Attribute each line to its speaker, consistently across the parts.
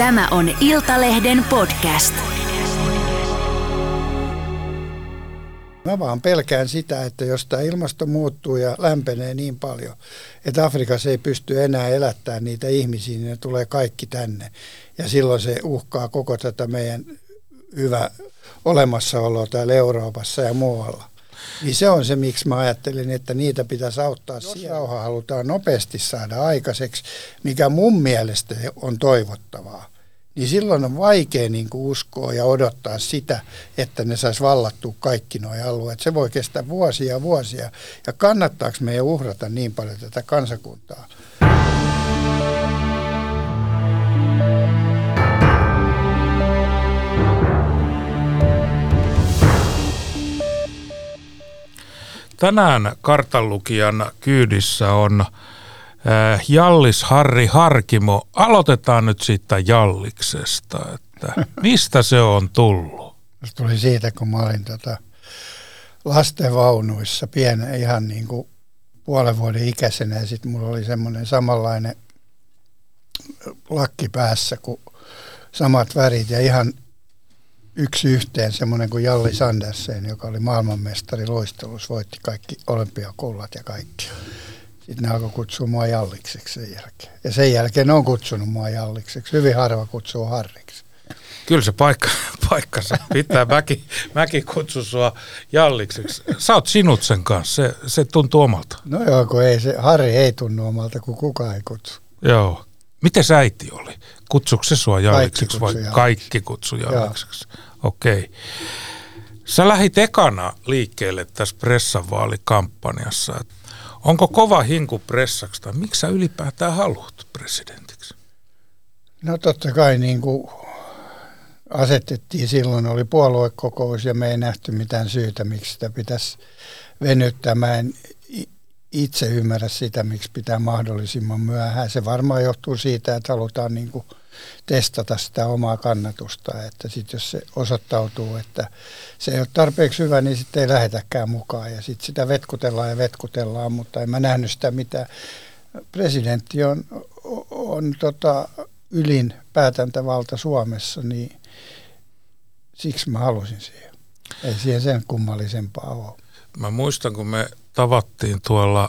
Speaker 1: Tämä on Iltalehden podcast.
Speaker 2: Mä vaan pelkään sitä, että jos tämä ilmasto muuttuu ja lämpenee niin paljon, että Afrikassa ei pysty enää elättämään niitä ihmisiä, niin ne tulee kaikki tänne. Ja silloin se uhkaa koko tätä meidän hyvä olemassaoloa täällä Euroopassa ja muualla. Niin se on se, miksi mä ajattelin, että niitä pitäisi auttaa. Jos rauha halutaan nopeasti saada aikaiseksi, mikä mun mielestä on toivottavaa, niin silloin on vaikea niin kuin uskoa ja odottaa sitä, että ne saisi vallattua kaikki nuo alueet. Se voi kestää vuosia ja vuosia. Ja kannattaako meidän uhrata niin paljon tätä kansakuntaa?
Speaker 3: Tänään kartanlukijan kyydissä on äh, Jallis Harri Harkimo. Aloitetaan nyt siitä Jalliksesta, että mistä se on tullut?
Speaker 2: Se tuli siitä, kun mä olin tota lastenvaunuissa pienen, ihan niin kuin puolen vuoden ikäisenä ja sitten mulla oli semmoinen samanlainen lakki päässä kuin samat värit ja ihan yksi yhteen semmoinen kuin Jalli Sandersen, joka oli maailmanmestari luistelussa, voitti kaikki olympiakullat ja kaikki. Sitten ne alkoi kutsua mua Jallikseksi sen jälkeen. Ja sen jälkeen ne on kutsunut mua Jallikseksi. Hyvin harva kutsuu Harriksi.
Speaker 3: Kyllä se paikka, paikkansa pitää. Mäkin, mäkin kutsun sua Jallikseksi. Sä oot sinut sen kanssa, se, se tuntuu omalta.
Speaker 2: No joo, kun ei se, Harri ei tunnu omalta, kun kukaan ei kutsu.
Speaker 3: Joo. Miten sä äiti oli? Kutsuiko se sua Jallikseksi vai
Speaker 2: kutsu
Speaker 3: kaikki kutsu Jallikseksi? Okei. Okay. Sä lähit ekana liikkeelle tässä pressavaalikampanjassa. Onko kova hinku pressaksi tai miksi sä ylipäätään haluat presidentiksi?
Speaker 2: No totta kai niin kuin asetettiin silloin, oli puoluekokous ja me ei nähty mitään syytä, miksi sitä pitäisi venyttää. Mä en itse ymmärrä sitä, miksi pitää mahdollisimman myöhään. Se varmaan johtuu siitä, että halutaan niin kuin testata sitä omaa kannatusta, että sitten jos se osoittautuu, että se ei ole tarpeeksi hyvä, niin sitten ei lähetäkään mukaan ja sitten sitä vetkutellaan ja vetkutellaan, mutta en mä nähnyt sitä mitä. Presidentti on, on tota, ylin päätäntävalta Suomessa, niin siksi mä halusin siihen. Ei siihen sen kummallisempaa ole.
Speaker 3: Mä muistan, kun me tavattiin tuolla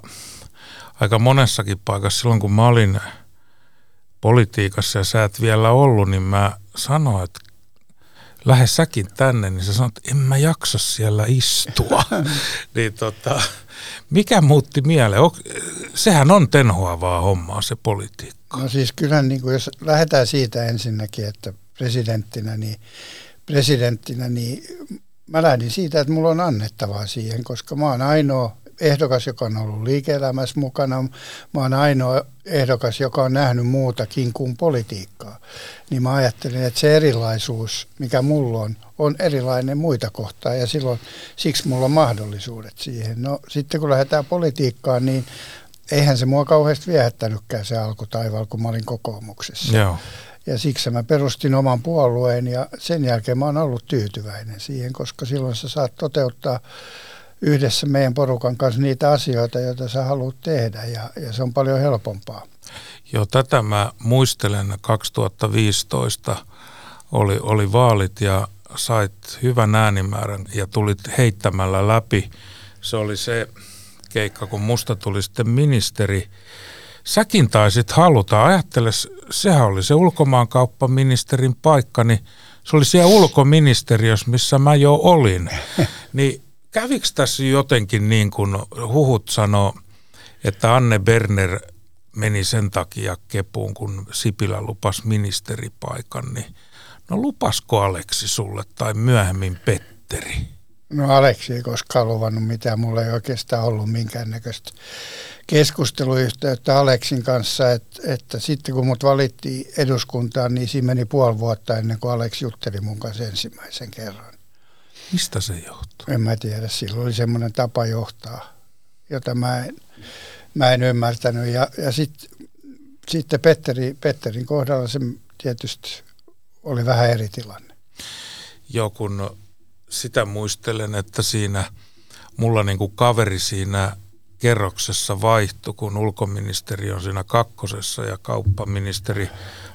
Speaker 3: aika monessakin paikassa silloin, kun mä olin politiikassa ja sä et vielä ollut, niin mä sanoin, että lähde säkin tänne, niin sä sanoit, että en mä jaksa siellä istua. niin tota, mikä muutti mieleen? Sehän on tenhoavaa hommaa se politiikka.
Speaker 2: No siis kyllä, niin kuin jos lähdetään siitä ensinnäkin, että presidenttinä, niin, presidenttinä, niin mä lähdin siitä, että mulla on annettavaa siihen, koska mä oon ainoa ehdokas, joka on ollut liike-elämässä mukana. Mä oon ainoa ehdokas, joka on nähnyt muutakin kuin politiikkaa. Niin mä ajattelin, että se erilaisuus, mikä mulla on, on erilainen muita kohtaa ja silloin siksi mulla on mahdollisuudet siihen. No sitten kun lähdetään politiikkaan, niin eihän se mua kauheasti viehättänytkään se alkutaival, kun mä olin kokoomuksessa.
Speaker 3: Joo.
Speaker 2: Ja siksi mä perustin oman puolueen ja sen jälkeen mä oon ollut tyytyväinen siihen, koska silloin sä saat toteuttaa yhdessä meidän porukan kanssa niitä asioita, joita sä haluat tehdä ja, ja se on paljon helpompaa.
Speaker 3: Joo, tätä mä muistelen 2015 oli, oli vaalit ja sait hyvän äänimäärän ja tulit heittämällä läpi. Se oli se keikka, kun musta tuli sitten ministeri. Säkin taisit haluta, ajattele, sehän oli se ulkomaankauppaministerin paikka, niin se oli siellä ulkoministeriössä, missä mä jo olin. Niin kävikö tässä jotenkin niin kuin huhut sanoo, että Anne Berner meni sen takia kepuun, kun Sipilä lupas ministeripaikan, niin no lupasko Aleksi sulle tai myöhemmin Petteri?
Speaker 2: No Aleksi ei koskaan luvannut mitään, mulla ei oikeastaan ollut minkäännäköistä keskusteluyhteyttä Aleksin kanssa, että, että sitten kun mut valittiin eduskuntaan, niin siinä meni puoli vuotta ennen kuin Aleksi jutteli mun kanssa ensimmäisen kerran.
Speaker 3: Mistä se johtuu?
Speaker 2: En mä tiedä, silloin oli semmoinen tapa johtaa, jota mä en, mä en ymmärtänyt. Ja, ja sitten sit Petteri, Petterin kohdalla se tietysti oli vähän eri tilanne.
Speaker 3: Joo, kun sitä muistelen, että siinä mulla niinku kaveri siinä kerroksessa vaihtu, kun ulkoministeri on siinä kakkosessa ja kauppaministeri,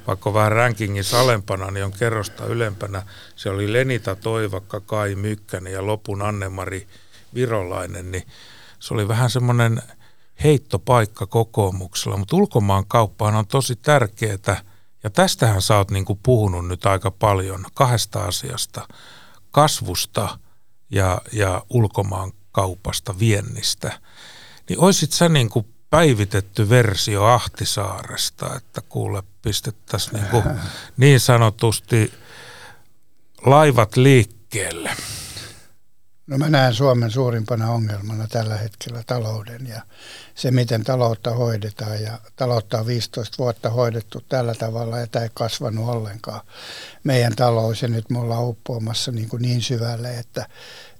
Speaker 3: vaikka vähän rankingissa alempana, niin on kerrosta ylempänä. Se oli Lenita Toivakka, Kai Mykkänen ja lopun Annemari Virolainen, niin se oli vähän semmoinen heittopaikka kokoomuksella, mutta ulkomaan kauppahan on tosi tärkeää, ja tästähän sä oot niinku puhunut nyt aika paljon kahdesta asiasta, kasvusta ja, ja ulkomaan kaupasta, viennistä. Niin oisit sä niinku päivitetty versio Ahtisaaresta, että kuule pistettäisiin niinku niin sanotusti laivat liikkeelle.
Speaker 2: No mä näen Suomen suurimpana ongelmana tällä hetkellä talouden ja se, miten taloutta hoidetaan. Ja taloutta on 15 vuotta hoidettu tällä tavalla ja tämä ei kasvanut ollenkaan meidän talous. Ja nyt me ollaan uppoamassa niin, kuin niin syvälle, että,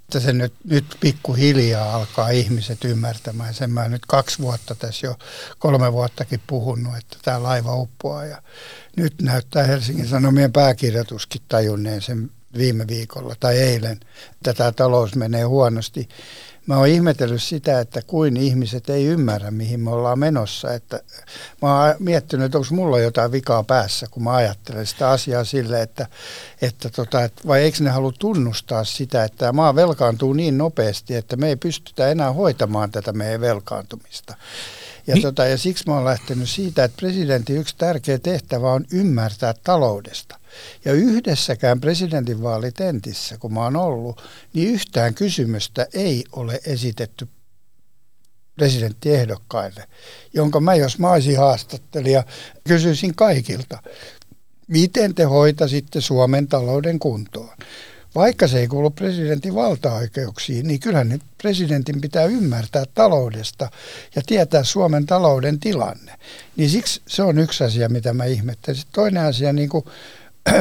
Speaker 2: että se nyt, nyt pikkuhiljaa alkaa ihmiset ymmärtämään. Sen mä nyt kaksi vuotta tässä jo, kolme vuottakin puhunut, että tämä laiva uppoaa. Ja nyt näyttää Helsingin Sanomien pääkirjoituskin tajunneen sen viime viikolla tai eilen, että tämä talous menee huonosti. Mä oon ihmetellyt sitä, että kuin ihmiset ei ymmärrä, mihin me ollaan menossa. Että mä oon miettinyt, että onko mulla jotain vikaa päässä, kun mä ajattelen sitä asiaa sille, että, että, tota, että vai eikö ne halua tunnustaa sitä, että tämä maa velkaantuu niin nopeasti, että me ei pystytä enää hoitamaan tätä meidän velkaantumista. Ja, niin. tota, ja siksi mä oon lähtenyt siitä, että presidentin yksi tärkeä tehtävä on ymmärtää taloudesta. Ja yhdessäkään presidentinvaalitentissä, kun mä oon ollut, niin yhtään kysymystä ei ole esitetty presidenttiehdokkaille, jonka mä, jos mä olisin haastattelija, kysyisin kaikilta, miten te hoitasitte Suomen talouden kuntoon? Vaikka se ei kuulu presidentin valtaoikeuksiin, niin kyllähän nyt presidentin pitää ymmärtää taloudesta ja tietää Suomen talouden tilanne. Niin siksi se on yksi asia, mitä mä ihmettelen. Toinen asia, niin kuin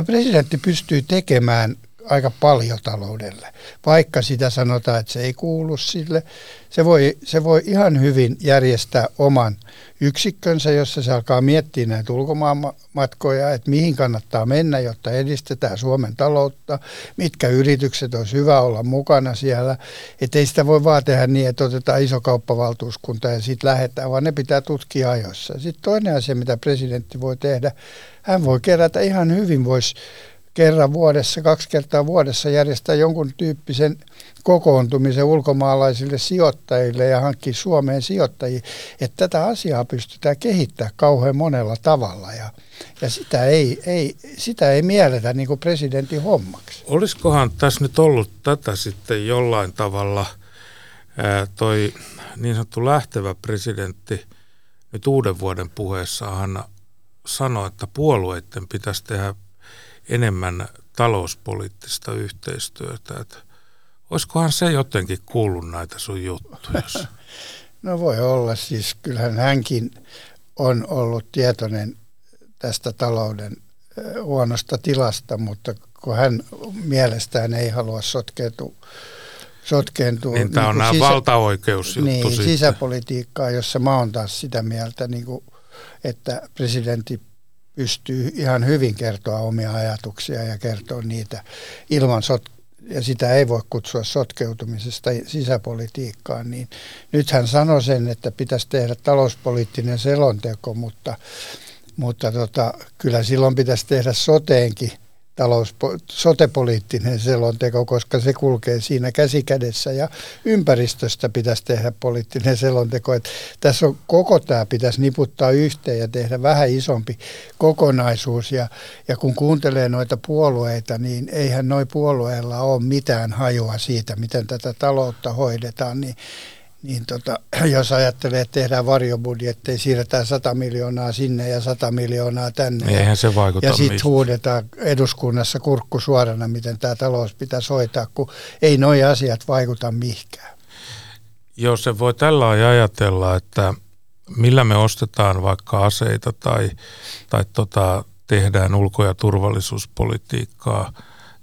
Speaker 2: presidentti pystyy tekemään aika paljon taloudelle, vaikka sitä sanotaan, että se ei kuulu sille. Se voi, se voi ihan hyvin järjestää oman yksikkönsä, jossa se alkaa miettiä näitä ulkomaanmatkoja, että mihin kannattaa mennä, jotta edistetään Suomen taloutta, mitkä yritykset olisi hyvä olla mukana siellä. Että ei sitä voi vaan tehdä niin, että otetaan iso kauppavaltuuskunta ja sitten lähdetään, vaan ne pitää tutkia ajoissa. Sitten toinen asia, mitä presidentti voi tehdä, hän voi kerätä ihan hyvin, voisi kerran vuodessa, kaksi kertaa vuodessa järjestää jonkun tyyppisen kokoontumisen ulkomaalaisille sijoittajille ja hankkia Suomeen sijoittajia, että tätä asiaa pystytään kehittämään kauhean monella tavalla ja, ja sitä, ei, ei, sitä ei mielletä niin kuin presidentin hommaksi.
Speaker 3: Olisikohan tässä nyt ollut tätä sitten jollain tavalla ää, toi niin sanottu lähtevä presidentti nyt uuden vuoden puheessaan sanoi, että puolueiden pitäisi tehdä enemmän talouspoliittista yhteistyötä. Että olisikohan se jotenkin kuullut näitä sun juttuja?
Speaker 2: No voi olla, siis kyllähän hänkin on ollut tietoinen tästä talouden huonosta tilasta, mutta kun hän mielestään ei halua sotkeutua sotkeentua.
Speaker 3: Niin tämä on niin nämä sisä, valtaoikeusjuttu
Speaker 2: niin, sisäpolitiikkaa, jossa mä oon taas sitä mieltä, niin kuin, että presidentti pystyy ihan hyvin kertoa omia ajatuksia ja kertoa niitä ilman sot- ja sitä ei voi kutsua sotkeutumisesta sisäpolitiikkaan, niin nyt hän sanoi sen, että pitäisi tehdä talouspoliittinen selonteko, mutta, mutta tota, kyllä silloin pitäisi tehdä soteenkin talous, sotepoliittinen selonteko, koska se kulkee siinä käsikädessä ja ympäristöstä pitäisi tehdä poliittinen selonteko. Että tässä on koko tämä pitäisi niputtaa yhteen ja tehdä vähän isompi kokonaisuus ja, ja kun kuuntelee noita puolueita, niin eihän noin puolueilla ole mitään hajua siitä, miten tätä taloutta hoidetaan, niin niin tota, jos ajattelee, että tehdään varjobudjetteja, siirretään 100 miljoonaa sinne ja 100 miljoonaa tänne.
Speaker 3: Niin eihän se vaikuta
Speaker 2: Ja sitten huudetaan eduskunnassa kurkku suorana, miten tämä talous pitäisi hoitaa, kun ei nuo asiat vaikuta mihinkään.
Speaker 3: Jos se voi tällä ajatella, että millä me ostetaan vaikka aseita tai, tai tota, tehdään ulko- ja turvallisuuspolitiikkaa,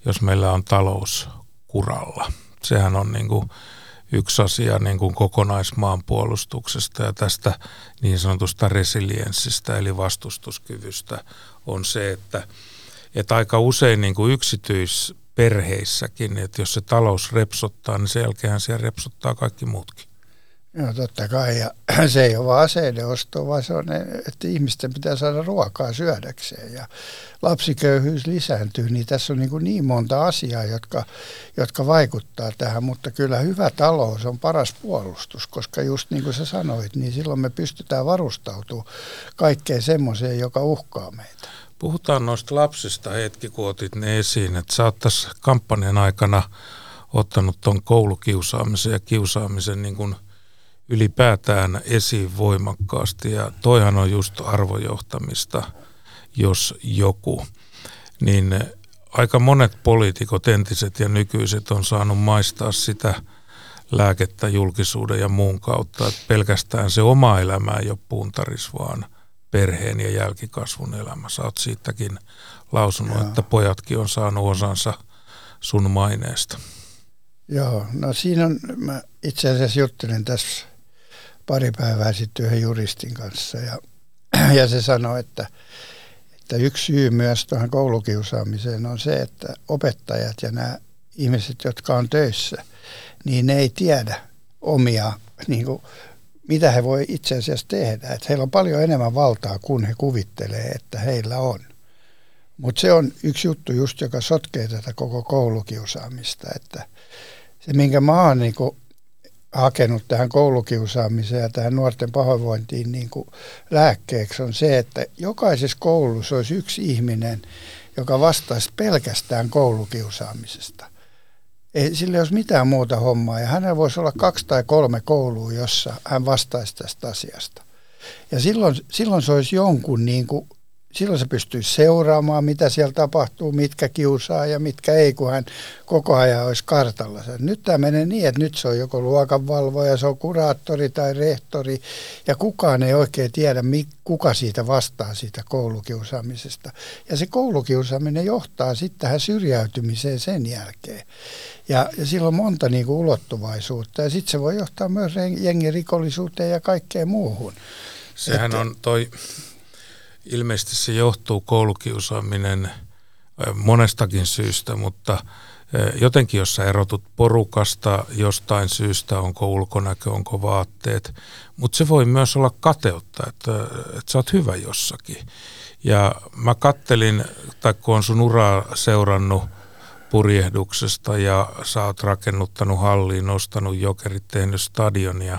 Speaker 3: jos meillä on talous kuralla. Sehän on niin kuin yksi asia niin kuin kokonaismaanpuolustuksesta ja tästä niin sanotusta resilienssistä eli vastustuskyvystä on se, että, että aika usein niin kuin yksityisperheissäkin, että jos se talous repsottaa, niin sen jälkeen siellä repsottaa kaikki muutkin.
Speaker 2: Joo, totta kai. Ja se ei ole vaan aseiden osto, vaan se on, että ihmisten pitää saada ruokaa syödäkseen. Ja lapsiköyhyys lisääntyy, niin tässä on niin, kuin niin monta asiaa, jotka, jotka vaikuttaa tähän. Mutta kyllä hyvä talous on paras puolustus, koska just niin kuin sä sanoit, niin silloin me pystytään varustautumaan kaikkeen semmoiseen, joka uhkaa meitä.
Speaker 3: Puhutaan noista lapsista hetki, kun otit ne esiin, että sä oot tässä kampanjan aikana ottanut tuon koulukiusaamisen ja kiusaamisen niin kuin – ylipäätään esiin voimakkaasti ja toihan on just arvojohtamista, jos joku. Niin aika monet poliitikot, entiset ja nykyiset, on saanut maistaa sitä lääkettä julkisuuden ja muun kautta, että pelkästään se oma elämä ei ole puntaris, vaan perheen ja jälkikasvun elämä. Sä oot siitäkin lausunut, Joo. että pojatkin on saanut osansa sun maineesta.
Speaker 2: Joo, no siinä on, mä itse asiassa juttelen tässä pari päivää sitten yhden juristin kanssa ja, ja se sanoi, että, että yksi syy myös tuohon koulukiusaamiseen on se, että opettajat ja nämä ihmiset, jotka on töissä, niin ne ei tiedä omia, niin kuin, mitä he voi itse asiassa tehdä. Että heillä on paljon enemmän valtaa kuin he kuvittelee, että heillä on. Mutta se on yksi juttu just, joka sotkee tätä koko koulukiusaamista, että se minkä mä oon niin hakenut tähän koulukiusaamiseen ja tähän nuorten pahoinvointiin niin kuin lääkkeeksi on se, että jokaisessa koulussa olisi yksi ihminen, joka vastaisi pelkästään koulukiusaamisesta. Ei, sillä ei olisi mitään muuta hommaa ja hänellä voisi olla kaksi tai kolme koulua, jossa hän vastaisi tästä asiasta. Ja silloin, silloin se olisi jonkun niin kuin silloin se pystyy seuraamaan, mitä siellä tapahtuu, mitkä kiusaa ja mitkä ei, kun hän koko ajan olisi kartalla. Nyt tämä menee niin, että nyt se on joko luokanvalvoja, se on kuraattori tai rehtori, ja kukaan ei oikein tiedä, kuka siitä vastaa siitä koulukiusaamisesta. Ja se koulukiusaaminen johtaa sitten tähän syrjäytymiseen sen jälkeen. Ja, ja sillä on monta niin kuin ulottuvaisuutta, ja sitten se voi johtaa myös jengirikollisuuteen ja kaikkeen muuhun.
Speaker 3: Sehän että, on toi ilmeisesti se johtuu koulukiusaaminen monestakin syystä, mutta jotenkin jos sä erotut porukasta jostain syystä, onko ulkonäkö, onko vaatteet, mutta se voi myös olla kateutta, että, että sä oot hyvä jossakin. Ja mä kattelin, tai kun on sun uraa seurannut purjehduksesta ja sä oot rakennuttanut halliin, nostanut jokerit, tehnyt stadionia.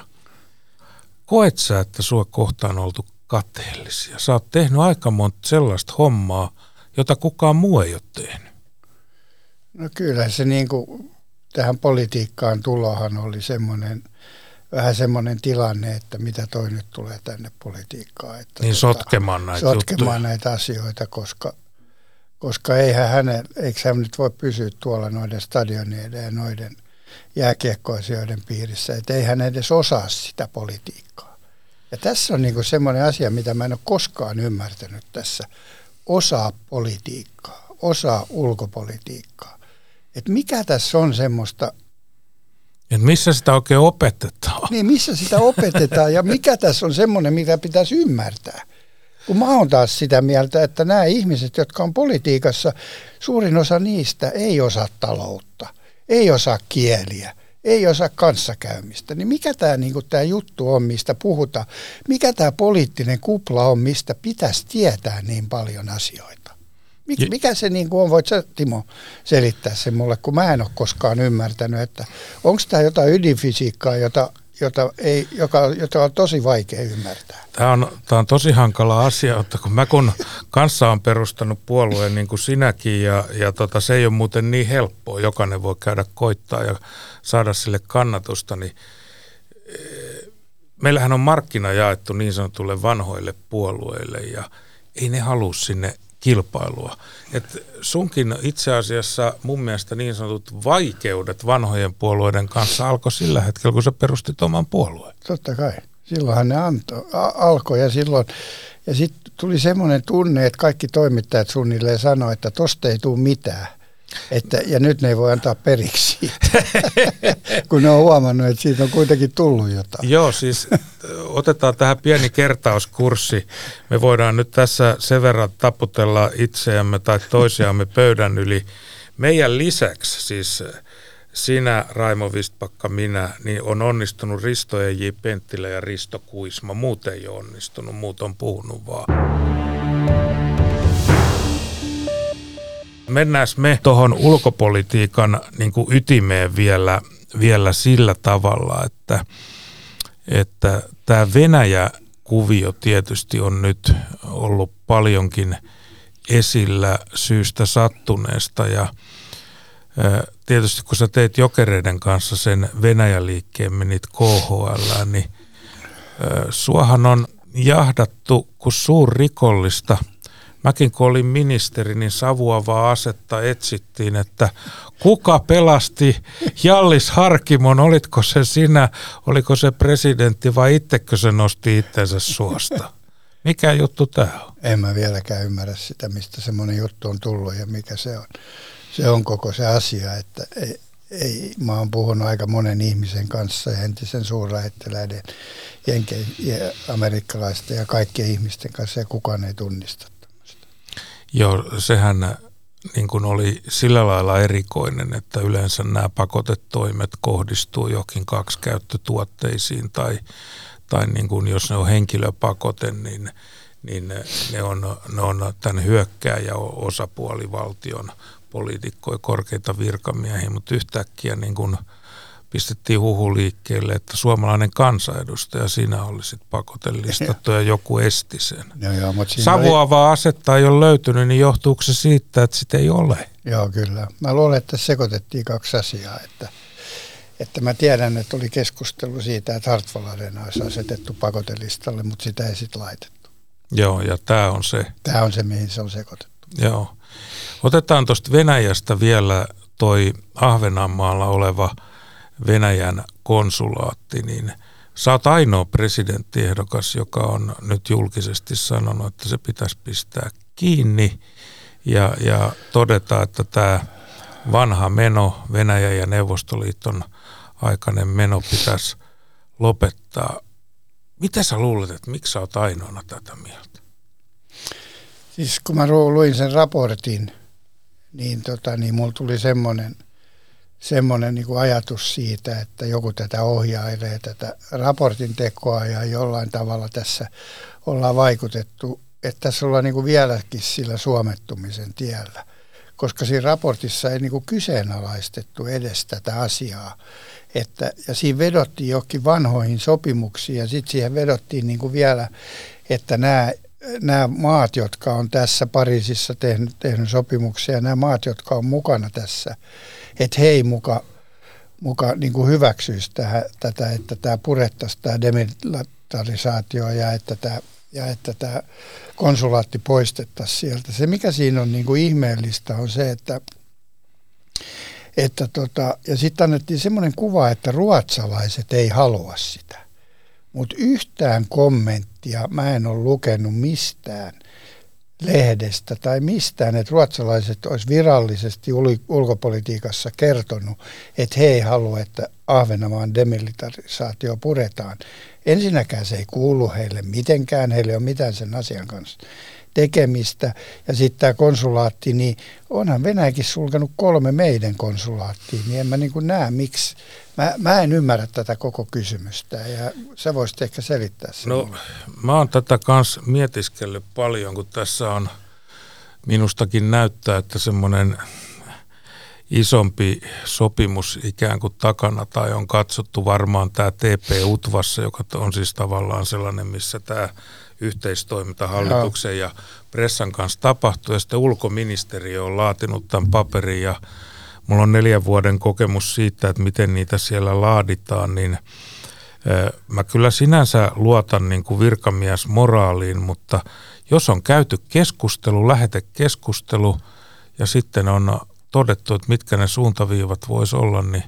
Speaker 3: Koet sä, että sua kohtaan oltu kateellisia. Sä oot tehnyt aika monta sellaista hommaa, jota kukaan muu ei ole tehnyt.
Speaker 2: No kyllä se niin kuin tähän politiikkaan tulohan oli semmoinen, vähän semmoinen tilanne, että mitä toi nyt tulee tänne politiikkaan. Että
Speaker 3: niin tota, sotkemaan näitä
Speaker 2: Sotkemaan
Speaker 3: juttuja.
Speaker 2: näitä asioita, koska, koska eihän hänen, eikö hän nyt voi pysyä tuolla noiden stadioneiden ja noiden jääkiekkoasioiden piirissä, että ei hän edes osaa sitä politiikkaa. Ja tässä on niin semmoinen asia, mitä mä en ole koskaan ymmärtänyt tässä. Osaa politiikkaa, osaa ulkopolitiikkaa. Että mikä tässä on semmoista...
Speaker 3: Et missä sitä oikein opetetaan?
Speaker 2: Niin, missä sitä opetetaan ja mikä tässä on semmoinen, mitä pitäisi ymmärtää. Kun mä oon taas sitä mieltä, että nämä ihmiset, jotka on politiikassa, suurin osa niistä ei osaa taloutta, ei osaa kieliä, ei osaa kanssakäymistä, niin mikä tämä niinku, tää juttu on, mistä puhutaan? Mikä tämä poliittinen kupla on, mistä pitäisi tietää niin paljon asioita? Mik, mikä se niinku on? Voit sä, Timo, selittää se mulle, kun mä en ole koskaan ymmärtänyt, että onko tämä jotain ydinfysiikkaa, jota, jota, ei, joka, jota on tosi vaikea ymmärtää?
Speaker 3: Tämä on, tämä on tosi hankala asia, että kun mä kun kanssa on perustanut puolueen niin kuin sinäkin, ja, ja tota, se ei ole muuten niin helppoa, jokainen voi käydä koittaa ja saada sille kannatusta, niin eh, meillähän on markkina jaettu niin sanotulle vanhoille puolueille ja ei ne halua sinne kilpailua. Et sunkin itse asiassa mun mielestä niin sanotut vaikeudet vanhojen puolueiden kanssa alkoi sillä hetkellä, kun sä perustit oman puolueen.
Speaker 2: Totta kai. Silloinhan ne antoi, alkoi ja silloin, ja sitten tuli semmoinen tunne, että kaikki toimittajat suunnilleen sanoi, että tosta ei tule mitään. Että, ja nyt ne ei voi antaa periksi, kun ne on huomannut, että siitä on kuitenkin tullut jotain.
Speaker 3: Joo, siis otetaan tähän pieni kertauskurssi. Me voidaan nyt tässä sen verran taputella itseämme tai toisiamme pöydän yli. Meidän lisäksi siis sinä, Raimo Vistpakka, minä, niin on onnistunut Risto E. J. Penttilä ja Risto Kuisma. Muut ei ole onnistunut, muut on puhunut vaan. Mennään me tuohon ulkopolitiikan niin kuin ytimeen vielä, vielä sillä tavalla, että, että tämä Venäjä-kuvio tietysti on nyt ollut paljonkin esillä syystä sattuneesta ja tietysti kun sä teit jokereiden kanssa sen Venäjä-liikkeen, menit KHL, niin suohan on jahdattu kuin suurrikollista – Mäkin kun olin ministeri, niin savuavaa asetta etsittiin, että kuka pelasti Jallis Harkimon, olitko se sinä, oliko se presidentti vai itsekö se nosti itsensä suosta? Mikä juttu tämä on?
Speaker 2: En mä vieläkään ymmärrä sitä, mistä semmoinen juttu on tullut ja mikä se on. Se on koko se asia, että ei, ei, mä oon puhunut aika monen ihmisen kanssa ja entisen suurlähettiläiden, jenke, ja amerikkalaisten ja kaikkien ihmisten kanssa ja kukaan ei tunnista
Speaker 3: Joo, sehän niin kuin oli sillä lailla erikoinen, että yleensä nämä pakotetoimet kohdistuu johonkin kaksikäyttötuotteisiin tai, tai niin kuin jos ne on henkilöpakote, niin, niin ne, on, ne on tämän hyökkääjä osapuolivaltion poliitikkoja, korkeita virkamiehiä, mutta yhtäkkiä niin kuin – pistettiin huhu liikkeelle, että suomalainen kansanedustaja sinä olisit pakotelistattu ja joku esti sen.
Speaker 2: Joo, joo, mutta
Speaker 3: Savuavaa ei... asetta ei ole löytynyt, niin johtuuko se siitä, että sitä ei ole?
Speaker 2: Joo, kyllä. Mä luulen, että sekoitettiin kaksi asiaa. Että, että mä tiedän, että oli keskustelu siitä, että Hartwall olisi asetettu pakotelistalle, mutta sitä ei sitten laitettu.
Speaker 3: Joo, ja tämä on se.
Speaker 2: Tämä on se, mihin se on sekoitettu.
Speaker 3: Joo. Otetaan tuosta Venäjästä vielä toi Ahvenanmaalla oleva – Venäjän konsulaatti, niin sä oot ainoa presidenttiehdokas, joka on nyt julkisesti sanonut, että se pitäisi pistää kiinni ja, ja todeta, että tämä vanha meno, Venäjän ja Neuvostoliiton aikainen meno pitäisi lopettaa. Mitä sä luulet, että miksi sä oot ainoana tätä mieltä?
Speaker 2: Siis kun mä luin sen raportin, niin, tota, niin mulla tuli semmoinen – semmoinen niin ajatus siitä, että joku tätä ohjailee, tätä raportin tekoa ja jollain tavalla tässä ollaan vaikutettu, että tässä ollaan niin vieläkin sillä suomettumisen tiellä. Koska siinä raportissa ei niin kyseenalaistettu edes tätä asiaa. Että, ja siinä vedottiin johonkin vanhoihin sopimuksiin ja sitten siihen vedottiin niin vielä, että nämä nämä maat, jotka on tässä Pariisissa tehnyt, tehnyt sopimuksia, nämä maat, jotka on mukana tässä, että hei muka, muka niin kuin hyväksyisi tähän, tätä, että tämä purettaisiin tämä demilitarisaatio ja että tämä, ja että tämä konsulaatti poistettaisiin sieltä. Se mikä siinä on niin kuin ihmeellistä on se, että että tota, ja sitten annettiin semmoinen kuva, että ruotsalaiset ei halua sitä. Mutta yhtään kommenttia mä en ole lukenut mistään lehdestä tai mistään, että ruotsalaiset olisi virallisesti ulkopolitiikassa kertonut, että he ei halua, että Ahvenanmaan demilitarisaatio puretaan. Ensinnäkään se ei kuulu heille mitenkään, heille ei ole mitään sen asian kanssa tekemistä. Ja sitten tämä konsulaatti, niin onhan Venäjäkin sulkenut kolme meidän konsulaattia, niin en mä niin näe, miksi. Mä, mä en ymmärrä tätä koko kysymystä ja sä voisit ehkä selittää sen.
Speaker 3: No mä oon tätä kanssa mietiskellyt paljon, kun tässä on minustakin näyttää, että semmoinen isompi sopimus ikään kuin takana tai on katsottu varmaan tämä TP-UTVassa, joka on siis tavallaan sellainen, missä tämä yhteistoiminta hallituksen ja pressan kanssa tapahtui. Ja sitten ulkoministeriö on laatinut tämän paperin ja mulla on neljän vuoden kokemus siitä, että miten niitä siellä laaditaan, niin mä kyllä sinänsä luotan niin kuin virkamies moraaliin, mutta jos on käyty keskustelu, lähetekeskustelu ja sitten on todettu, että mitkä ne suuntaviivat voisi olla, niin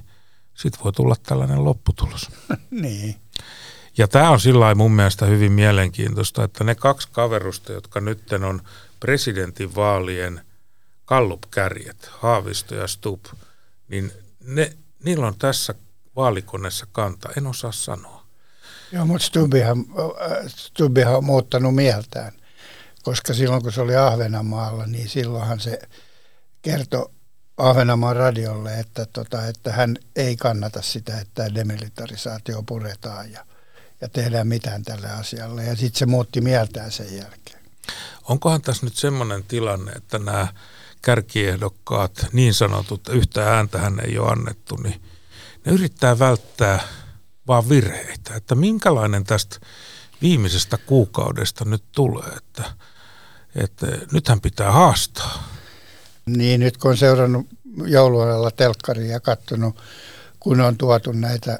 Speaker 3: sitten voi tulla tällainen lopputulos.
Speaker 2: niin.
Speaker 3: Ja tämä on sillä mun mielestä hyvin mielenkiintoista, että ne kaksi kaverusta, jotka nyt on presidentin vaalien kallupkärjet, Haavisto ja Stub, niin ne, niillä on tässä vaalikoneessa kanta, en osaa sanoa.
Speaker 2: Joo, mutta Stubihan, Stubihan on muuttanut mieltään, koska silloin kun se oli Ahvenanmaalla, niin silloinhan se kertoi Ahvenanmaan radiolle, että, tota, että hän ei kannata sitä, että demilitarisaatio puretaan ja, ja tehdään mitään tälle asialle. Ja sitten se muutti mieltään sen jälkeen.
Speaker 3: Onkohan tässä nyt semmoinen tilanne, että nämä kärkiehdokkaat, niin sanotut, yhtä ääntä hän ei ole annettu, niin ne yrittää välttää vaan virheitä. Että minkälainen tästä viimeisestä kuukaudesta nyt tulee, että, että nythän pitää haastaa.
Speaker 2: Niin, nyt kun on seurannut jouluajalla telkkaria ja katsonut, kun on tuotu näitä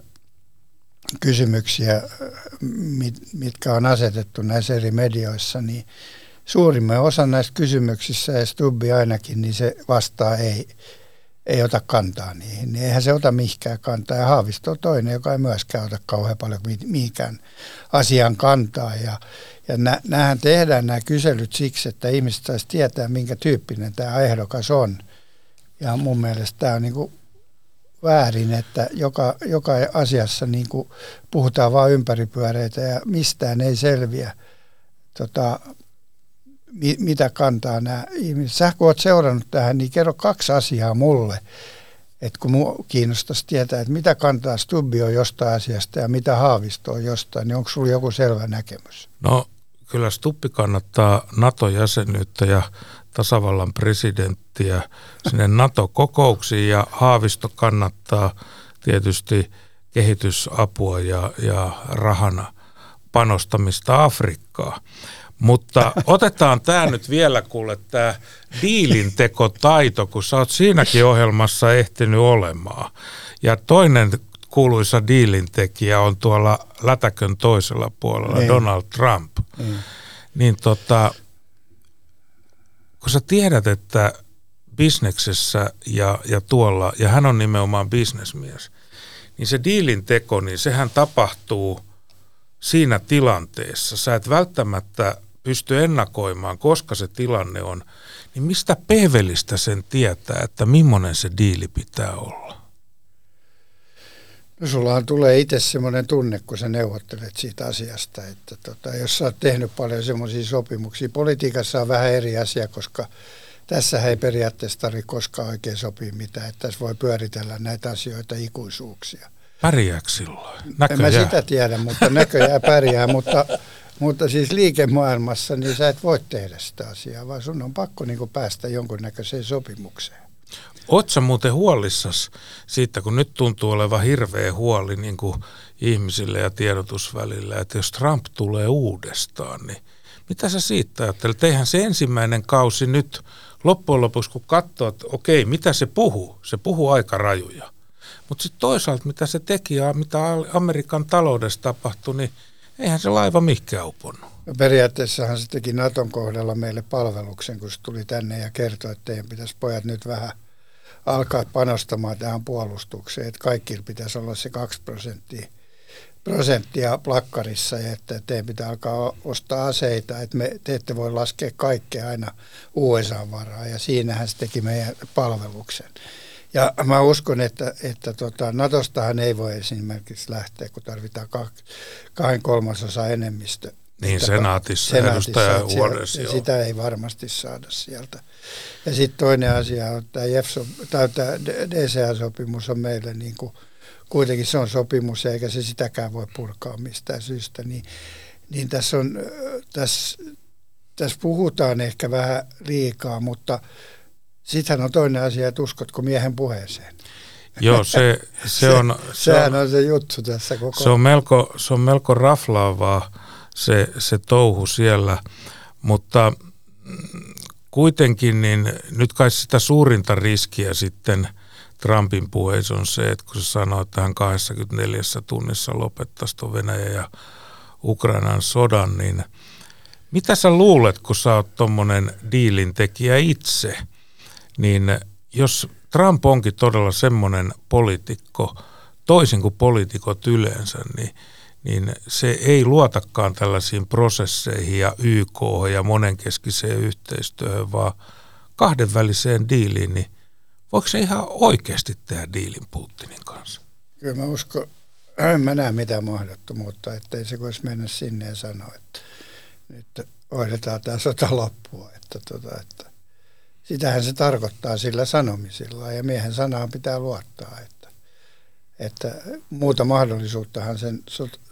Speaker 2: kysymyksiä, mitkä on asetettu näissä eri medioissa, niin suurimman osa näistä kysymyksissä, ja Stubbi ainakin, niin se vastaa ei, ei ota kantaa niihin. Niin eihän se ota mihinkään kantaa. Ja Haavisto on toinen, joka ei myöskään ota kauhean paljon mihinkään asian kantaa. Ja, ja nä, tehdään nämä kyselyt siksi, että ihmiset saisi tietää, minkä tyyppinen tämä ehdokas on. Ja mun mielestä tämä on niin kuin väärin, että joka, joka asiassa niin kuin puhutaan vain ympäripyöreitä ja mistään ei selviä tota, mi, mitä kantaa nämä ihmiset. Sä kun oot seurannut tähän, niin kerro kaksi asiaa mulle, että kun minua kiinnostaisi tietää, että mitä kantaa Stubbi on jostain asiasta ja mitä Haavisto on jostain, niin onko sinulla joku selvä näkemys?
Speaker 3: No kyllä Stubbi kannattaa NATO-jäsenyyttä ja tasavallan presidenttiä sinne NATO-kokouksiin ja Haavisto kannattaa tietysti kehitysapua ja, ja rahana panostamista Afrikkaa. Mutta otetaan tämä nyt vielä kuule, tämä diilintekotaito, kun sä oot siinäkin ohjelmassa ehtinyt olemaan. Ja toinen kuuluisa diilintekijä on tuolla lätäkön toisella puolella, niin. Donald Trump. Niin. niin tota, kun sä tiedät, että bisneksessä ja, ja tuolla, ja hän on nimenomaan bisnesmies, niin se diilin teko, niin sehän tapahtuu siinä tilanteessa. Sä et välttämättä pysty ennakoimaan, koska se tilanne on, niin mistä pevelistä sen tietää, että millainen se diili pitää olla?
Speaker 2: No sullahan tulee itse semmoinen tunne, kun sä neuvottelet siitä asiasta, että tota, jos sä oot tehnyt paljon semmoisia sopimuksia, politiikassa on vähän eri asia, koska tässä ei periaatteessa tarvitse koskaan oikein sopia mitään, että tässä voi pyöritellä näitä asioita ikuisuuksia.
Speaker 3: Pärjääkö silloin?
Speaker 2: Näköjään. En mä sitä tiedä, mutta näköjään pärjää, mutta mutta siis liikemaailmassa niin sä et voi tehdä sitä asiaa, vaan sun on pakko niin päästä jonkunnäköiseen sopimukseen.
Speaker 3: Oletko muuten huolissas siitä, kun nyt tuntuu olevan hirveä huoli niin kuin ihmisille ja tiedotusvälillä, että jos Trump tulee uudestaan, niin mitä sä siitä ajattelet? Eihän se ensimmäinen kausi nyt loppujen lopuksi, kun katsoo, että okei, mitä se puhuu? Se puhuu aika rajuja. Mutta sitten toisaalta, mitä se teki ja mitä Amerikan taloudessa tapahtui, niin eihän se laiva mihinkään uponnut.
Speaker 2: Periaatteessahan se teki Naton kohdalla meille palveluksen, kun se tuli tänne ja kertoi, että teidän pitäisi pojat nyt vähän alkaa panostamaan tähän puolustukseen, että kaikilla pitäisi olla se 2 prosenttia, prosenttia plakkarissa ja että teidän pitää alkaa ostaa aseita, että me, te ette voi laskea kaikkea aina USA-varaa ja siinähän se teki meidän palveluksen. Ja mä uskon, että, että tota, Natostahan ei voi esimerkiksi lähteä, kun tarvitaan kahden kolmasosa enemmistö.
Speaker 3: Niin, senaatissa, senaatissa edustaja
Speaker 2: Sitä ei varmasti saada sieltä. Ja sitten toinen asia on, että tämä, tämä DCA-sopimus on meille niin kuin, kuitenkin se on sopimus, eikä se sitäkään voi purkaa mistään syystä. Niin, niin tässä, on, tässä, tässä puhutaan ehkä vähän liikaa, mutta Sittenhän on toinen asia, että uskotko miehen puheeseen.
Speaker 3: Joo, se, se, se on...
Speaker 2: Se sehän on, on se juttu tässä koko
Speaker 3: Se on melko, se on melko raflaavaa se, se touhu siellä, mutta kuitenkin niin nyt kai sitä suurinta riskiä sitten Trumpin puheessa on se, että kun se sanoo, että hän 24 tunnissa lopettaisi tuon Venäjän ja Ukrainan sodan, niin mitä sä luulet, kun sä oot tuommoinen diilin tekijä itse – niin jos Trump onkin todella semmoinen poliitikko, toisin kuin poliitikot yleensä, niin, niin se ei luotakaan tällaisiin prosesseihin ja YK ja monenkeskiseen yhteistyöhön, vaan kahdenväliseen diiliin, niin voiko se ihan oikeasti tehdä diilin Putinin kanssa?
Speaker 2: Kyllä mä uskon, en mä näe mitään mahdottomuutta, ettei se voisi mennä sinne ja sanoa, että nyt hoidetaan tämä sota loppua. Että, tota, että sitähän se tarkoittaa sillä sanomisilla ja miehen sanaan pitää luottaa, että, että muuta mahdollisuuttahan sen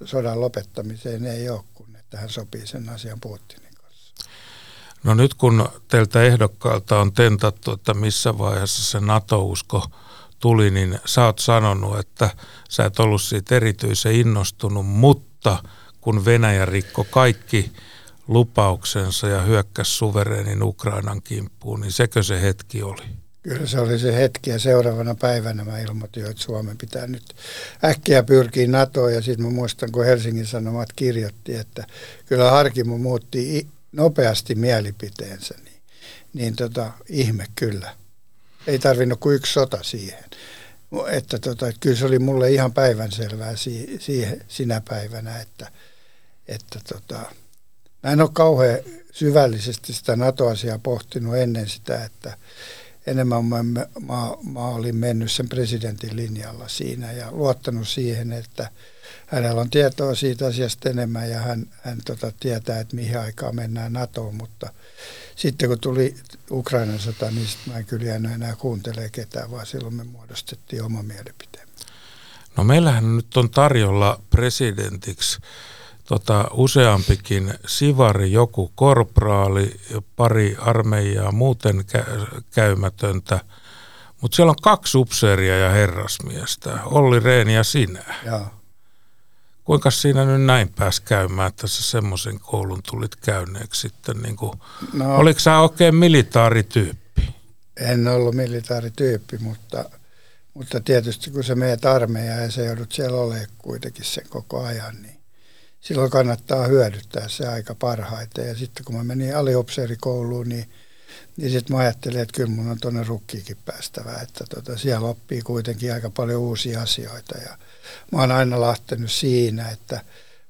Speaker 2: sodan lopettamiseen ei ole, kun että hän sopii sen asian Putinin kanssa.
Speaker 3: No nyt kun teiltä ehdokkailta on tentattu, että missä vaiheessa se NATO-usko tuli, niin sä oot sanonut, että sä et ollut siitä erityisen innostunut, mutta kun Venäjä rikko kaikki lupauksensa ja hyökkäsi suvereenin Ukrainan kimppuun, niin sekö se hetki oli?
Speaker 2: Kyllä se oli se hetki ja seuraavana päivänä mä ilmoitin, että Suomen pitää nyt äkkiä pyrkiä NATOon ja sitten mä muistan, kun Helsingin Sanomat kirjoitti, että kyllä Harkimo muutti nopeasti mielipiteensä, niin, niin tota, ihme kyllä. Ei tarvinnut kuin yksi sota siihen. Että, tota, että kyllä se oli mulle ihan päivänselvää si, siihen, sinä päivänä, että, että tota, Mä en ole kauhean syvällisesti sitä NATO-asiaa pohtinut ennen sitä, että enemmän mä, mä, mä olin mennyt sen presidentin linjalla siinä ja luottanut siihen, että hänellä on tietoa siitä asiasta enemmän ja hän, hän tota, tietää, että mihin aikaan mennään NATOon, mutta sitten kun tuli Ukrainan sota, niin mä en kyllä jäänyt enää kuuntelemaan ketään, vaan silloin me muodostettiin oma mielipiteemme.
Speaker 3: No meillähän nyt on tarjolla presidentiksi tota, useampikin sivari, joku korporaali, pari armeijaa, muuten kä- käymätöntä. Mutta siellä on kaksi upseeria ja herrasmiestä, Olli Rehn ja sinä.
Speaker 2: Joo.
Speaker 3: Kuinka siinä nyt näin pääsi käymään, että sä semmoisen koulun tulit käyneeksi sitten? Niin kuin, no, oliko sä oikein militaarityyppi?
Speaker 2: En ollut militaarityyppi, mutta, mutta tietysti kun sä meet armeijaan ja sä joudut siellä olemaan kuitenkin sen koko ajan, niin silloin kannattaa hyödyttää se aika parhaiten. Ja sitten kun mä menin aliopseerikouluun, niin, niin sitten mä ajattelin, että kyllä mun on tuonne rukkiikin päästävä, että tota, siellä oppii kuitenkin aika paljon uusia asioita. Ja mä oon aina lähtenyt siinä, että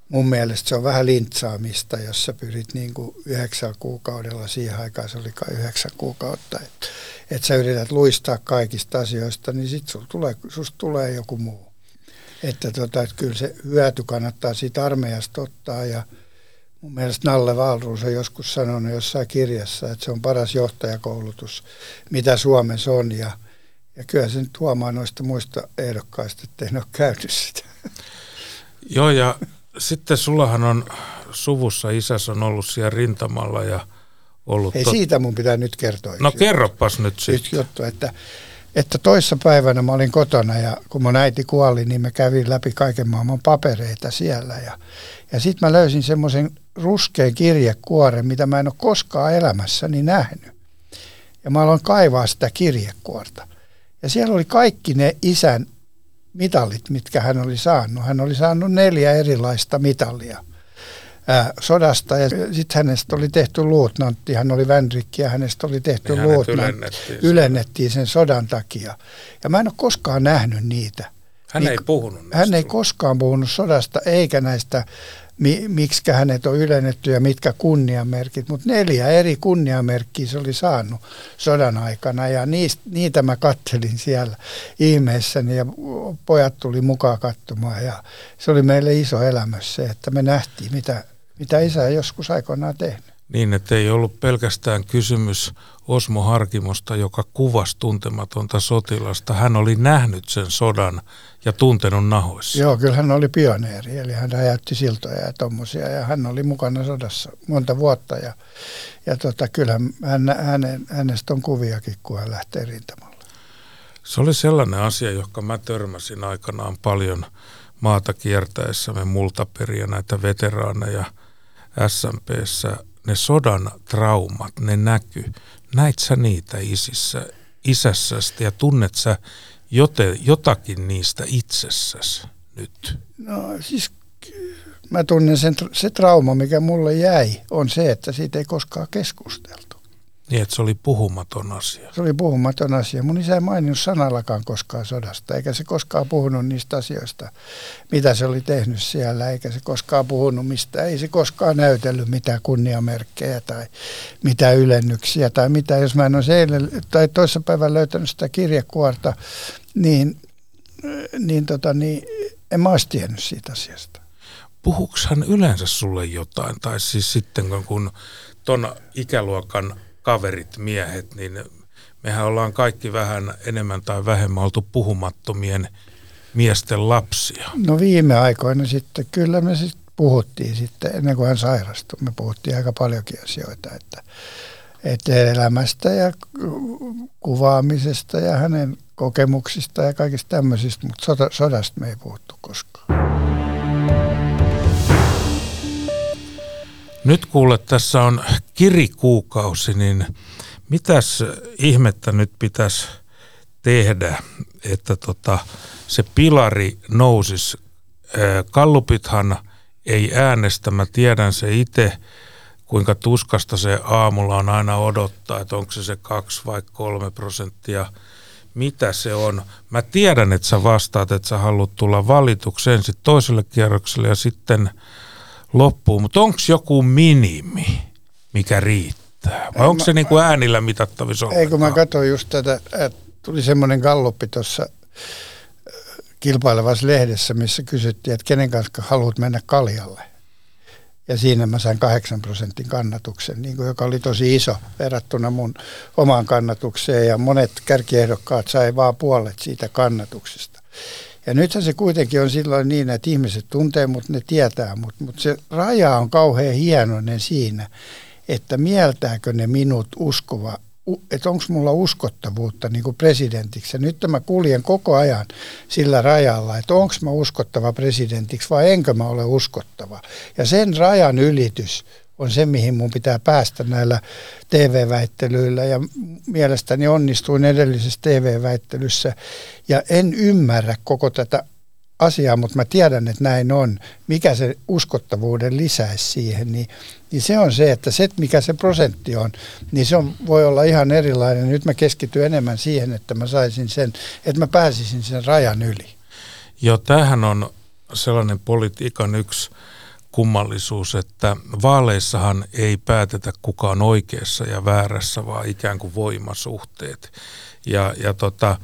Speaker 2: mun mielestä se on vähän lintsaamista, jos sä pyrit niin kuin yhdeksän kuukaudella, siihen aikaan se oli kai yhdeksän kuukautta, että, että sä yrität luistaa kaikista asioista, niin sitten tulee, susta tulee joku muu. Että, tota, että kyllä se hyöty kannattaa siitä armeijasta ottaa ja mun mielestä Nalle Valruus on joskus sanonut jossain kirjassa, että se on paras johtajakoulutus, mitä Suomessa on ja, ja kyllä se nyt huomaa noista muista ehdokkaista, että en ole käynyt sitä.
Speaker 3: Joo ja sitten sullahan on suvussa, isäs on ollut siellä rintamalla ja ollut...
Speaker 2: Ei tot... siitä mun pitää nyt kertoa.
Speaker 3: No kerropas nyt sitten.
Speaker 2: juttu, että että toissa päivänä mä olin kotona ja kun mun äiti kuoli, niin mä kävin läpi kaiken maailman papereita siellä. Ja, ja sitten mä löysin semmoisen ruskeen kirjekuoren, mitä mä en ole koskaan elämässäni nähnyt. Ja mä aloin kaivaa sitä kirjekuorta. Ja siellä oli kaikki ne isän mitallit, mitkä hän oli saanut. Hän oli saanut neljä erilaista mitallia – ää, sodasta ja sitten hänestä oli tehty luutnantti, hän oli Vänrikki ja hänestä oli tehty niin luutnantti. Ylennettiin, ylennettiin sen sodan takia. Ja mä en ole koskaan nähnyt niitä.
Speaker 3: Hän niin, ei puhunut näistä.
Speaker 2: Hän ei koskaan puhunut sodasta eikä näistä mi, miksi hänet on ylennetty ja mitkä kunniamerkit, mutta neljä eri kunniamerkkiä se oli saanut sodan aikana ja niistä, niitä mä kattelin siellä ihmeessäni ja pojat tuli mukaan katsomaan ja se oli meille iso elämys se, että me nähtiin mitä mitä isä joskus aikoinaan tehnyt.
Speaker 3: Niin, että ei ollut pelkästään kysymys Osmo Harkimosta, joka kuvasi tuntematonta sotilasta. Hän oli nähnyt sen sodan ja tuntenut nahoissa.
Speaker 2: Joo, kyllä hän oli pioneeri, eli hän räjäytti siltoja ja tuommoisia, ja hän oli mukana sodassa monta vuotta, ja, ja tota, kyllä hän, hänen, hänestä on kuviakin, kun hän lähtee rintamalla.
Speaker 3: Se oli sellainen asia, joka mä törmäsin aikanaan paljon maata kiertäessämme multaperiä näitä veteraaneja – SMPssä ne sodan traumat, ne näkyy. Näit sä niitä isissä, isässäsi ja tunnet sä jote, jotakin niistä itsessäsi nyt?
Speaker 2: No siis mä tunnen sen, se trauma, mikä mulle jäi, on se, että siitä ei koskaan keskusteltu.
Speaker 3: Niin, että se oli puhumaton asia.
Speaker 2: Se oli puhumaton asia. Mun isä ei maininnut sanallakaan koskaan sodasta, eikä se koskaan puhunut niistä asioista, mitä se oli tehnyt siellä, eikä se koskaan puhunut mistä, ei se koskaan näytellyt mitään kunniamerkkejä tai mitä ylennyksiä tai mitä. Jos mä en olisi eilen tai toissapäivän löytänyt sitä kirjekuorta, niin, niin, tota, niin en mä olisi tiennyt siitä asiasta.
Speaker 3: Puhuuko hän yleensä sulle jotain, tai siis sitten kun ton ikäluokan kaverit, miehet, niin mehän ollaan kaikki vähän enemmän tai vähemmän oltu puhumattomien miesten lapsia.
Speaker 2: No viime aikoina sitten, kyllä me sitten puhuttiin sitten, ennen kuin hän sairastui, me puhuttiin aika paljonkin asioita, että, että elämästä ja kuvaamisesta ja hänen kokemuksista ja kaikista tämmöisistä, mutta sodasta me ei puhuttu koskaan.
Speaker 3: Nyt kuule, tässä on kirikuukausi, niin mitäs ihmettä nyt pitäisi tehdä, että tota, se pilari nousisi? Kallupithan ei äänestä, mä tiedän se itse, kuinka tuskasta se aamulla on aina odottaa, että onko se se kaksi vai kolme prosenttia, mitä se on. Mä tiedän, että sä vastaat, että sä haluat tulla valituksi ensin toiselle kierrokselle ja sitten loppuun, mutta onko joku minimi, mikä riittää? Vai onko se niin kuin äänillä mitattavissa
Speaker 2: Ei, kun mä katsoin just tätä, että tuli semmoinen galluppi tuossa kilpailevassa lehdessä, missä kysyttiin, että kenen kanssa haluat mennä kaljalle. Ja siinä mä sain 8 prosentin kannatuksen, niin kuin, joka oli tosi iso verrattuna mun omaan kannatukseen. Ja monet kärkiehdokkaat sai vaan puolet siitä kannatuksesta. Ja nythän se kuitenkin on silloin niin, että ihmiset tuntee, mutta ne tietää. Mutta, mutta se raja on kauhean hienoinen siinä, että mieltääkö ne minut uskova että onko mulla uskottavuutta niin kuin presidentiksi. Ja nyt mä kuljen koko ajan sillä rajalla, että onko mä uskottava presidentiksi vai enkö mä ole uskottava. Ja sen rajan ylitys on se, mihin mun pitää päästä näillä TV-väittelyillä. Ja mielestäni onnistuin edellisessä TV-väittelyssä. Ja en ymmärrä koko tätä asiaa, mutta mä tiedän, että näin on. Mikä se uskottavuuden lisäisi siihen, niin, niin se on se, että se, mikä se prosentti on, niin se on, voi olla ihan erilainen. Nyt mä keskityn enemmän siihen, että mä saisin sen, että mä pääsisin sen rajan yli.
Speaker 3: Joo, tämähän on sellainen politiikan yksi kummallisuus, että vaaleissahan ei päätetä kukaan oikeassa ja väärässä, vaan ikään kuin voimasuhteet. Ja, ja tota,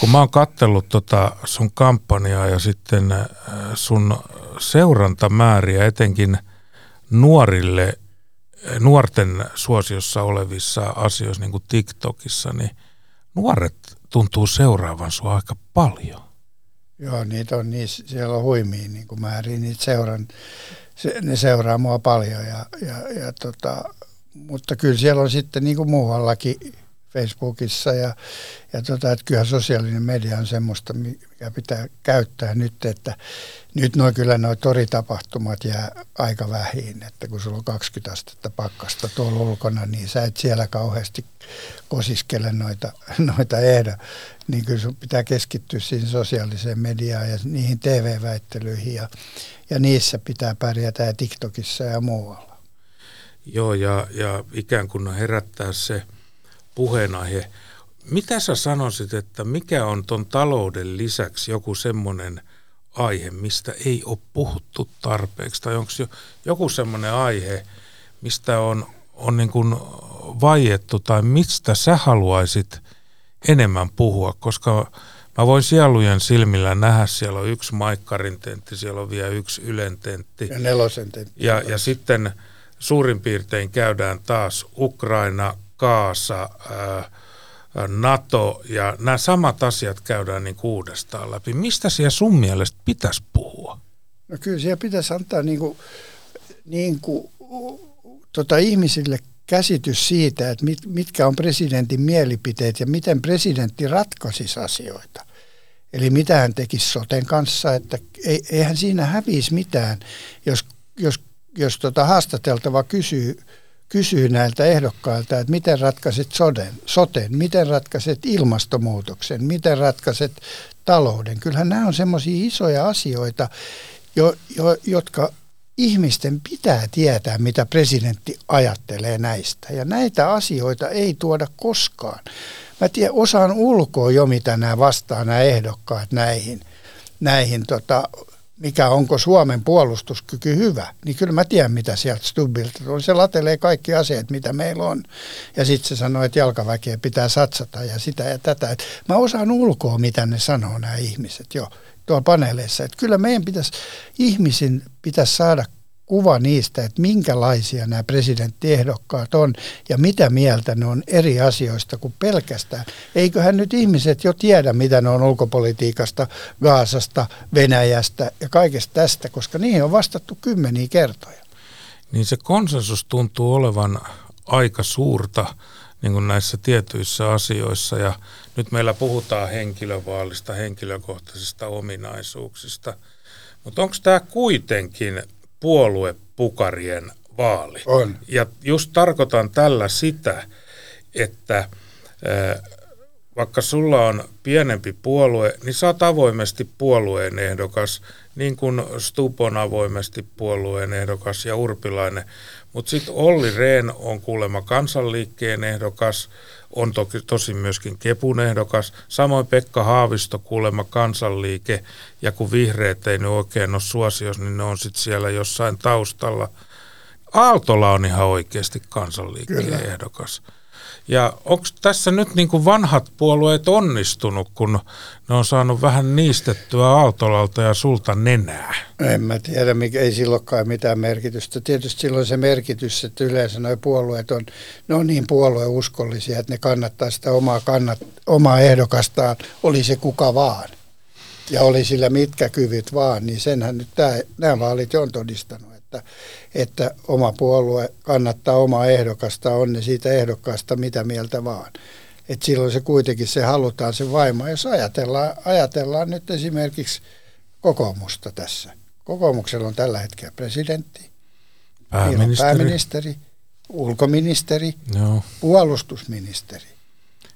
Speaker 3: kun mä oon kattellut tota sun kampanjaa ja sitten äh, sun seurantamääriä etenkin nuorille, äh, nuorten suosiossa olevissa asioissa, niin kuin TikTokissa, niin nuoret tuntuu seuraavan sua aika paljon.
Speaker 2: Joo, niitä on niin, siellä on huimia niin kuin määriä, niitä seuran, se, ne seuraa mua paljon, ja, ja, ja tota, mutta kyllä siellä on sitten niin kuin muuallakin Facebookissa ja, ja tota, että kyllähän sosiaalinen media on semmoista, mikä pitää käyttää nyt, että nyt noin kyllä nuo toritapahtumat jää aika vähin, että kun sulla on 20 astetta pakkasta tuolla ulkona, niin sä et siellä kauheasti kosiskele noita, noita ehdo, niin kyllä sun pitää keskittyä siihen sosiaaliseen mediaan ja niihin TV-väittelyihin ja, ja niissä pitää pärjätä ja TikTokissa ja muualla.
Speaker 3: Joo, ja, ja ikään kuin herättää se – puheenaihe. Mitä sä sanoisit, että mikä on tuon talouden lisäksi joku semmoinen aihe, mistä ei ole puhuttu tarpeeksi? Tai onko jo joku semmoinen aihe, mistä on, on niin kuin vaiettu tai mistä sä haluaisit enemmän puhua? Koska mä voin sielujen silmillä nähdä, siellä on yksi Maikkarin tentti, siellä on vielä yksi Ylen tentti.
Speaker 2: Ja nelosen tentti.
Speaker 3: Ja, ja sitten suurin piirtein käydään taas Ukraina, Kaasa, NATO ja nämä samat asiat käydään niin uudestaan läpi. Mistä siellä sun mielestä pitäisi puhua?
Speaker 2: No kyllä siellä pitäisi antaa niin kuin, niin kuin, tota ihmisille käsitys siitä, että mit, mitkä on presidentin mielipiteet ja miten presidentti ratkaisisi asioita. Eli mitä hän tekisi soten kanssa, että eihän siinä hävisi mitään, jos, jos, jos tota haastateltava kysyy kysyy näiltä ehdokkailta, että miten ratkaiset soden, soten, miten ratkaiset ilmastonmuutoksen, miten ratkaiset talouden. Kyllähän nämä on semmoisia isoja asioita, jo, jo, jotka ihmisten pitää tietää, mitä presidentti ajattelee näistä. Ja näitä asioita ei tuoda koskaan. Mä tiedän, osaan ulkoa jo, mitä nämä vastaa nämä ehdokkaat näihin, näihin tota, mikä onko Suomen puolustuskyky hyvä, niin kyllä mä tiedän, mitä sieltä Stubbilta tulee. Se latelee kaikki aseet, mitä meillä on. Ja sitten se sanoo, että jalkaväkeä pitää satsata ja sitä ja tätä. Et mä osaan ulkoa, mitä ne sanoo nämä ihmiset jo tuolla paneeleissa. Että kyllä meidän pitäisi, ihmisin pitäisi saada kuva niistä, että minkälaisia nämä presidenttiehdokkaat on ja mitä mieltä ne on eri asioista kuin pelkästään. Eiköhän nyt ihmiset jo tiedä, mitä ne on ulkopolitiikasta, Gaasasta, Venäjästä ja kaikesta tästä, koska niihin on vastattu kymmeniä kertoja.
Speaker 3: Niin se konsensus tuntuu olevan aika suurta niin kuin näissä tietyissä asioissa ja nyt meillä puhutaan henkilövaalista, henkilökohtaisista ominaisuuksista, mutta onko tämä kuitenkin puoluepukarien vaali?
Speaker 2: On.
Speaker 3: Ja just tarkoitan tällä sitä, että vaikka sulla on pienempi puolue, niin sä oot avoimesti puolueen ehdokas, niin kuin Stup on avoimesti puolueen ehdokas ja Urpilainen. Mutta sitten Olli Rehn on kuulemma kansanliikkeen ehdokas, on toki tosi myöskin Kepun ehdokas. Samoin Pekka Haavisto kuulemma kansanliike, ja kun vihreät ei nyt oikein ole suosios, niin ne on sitten siellä jossain taustalla. Aaltola on ihan oikeasti kansanliikkeen ehdokas. Ja onko tässä nyt niin kuin vanhat puolueet onnistunut, kun ne on saanut vähän niistettyä Aaltolalta ja sulta nenää?
Speaker 2: En mä tiedä, mikä ei silloinkaan mitään merkitystä. Tietysti silloin se merkitys, että yleensä nuo puolueet on, ne on niin puolueuskollisia, että ne kannattaa sitä omaa, kannat, omaa ehdokastaan, oli se kuka vaan. Ja oli sillä mitkä kyvyt vaan, niin senhän nyt tämä, nämä vaalit on todistanut että, että oma puolue kannattaa omaa ehdokasta, on ne siitä ehdokkaasta mitä mieltä vaan. Et silloin se kuitenkin se halutaan se vaimo. Jos ajatellaan, ajatellaan nyt esimerkiksi kokoomusta tässä. Kokoomuksella on tällä hetkellä presidentti, pääministeri, pääministeri ulkoministeri, no. puolustusministeri.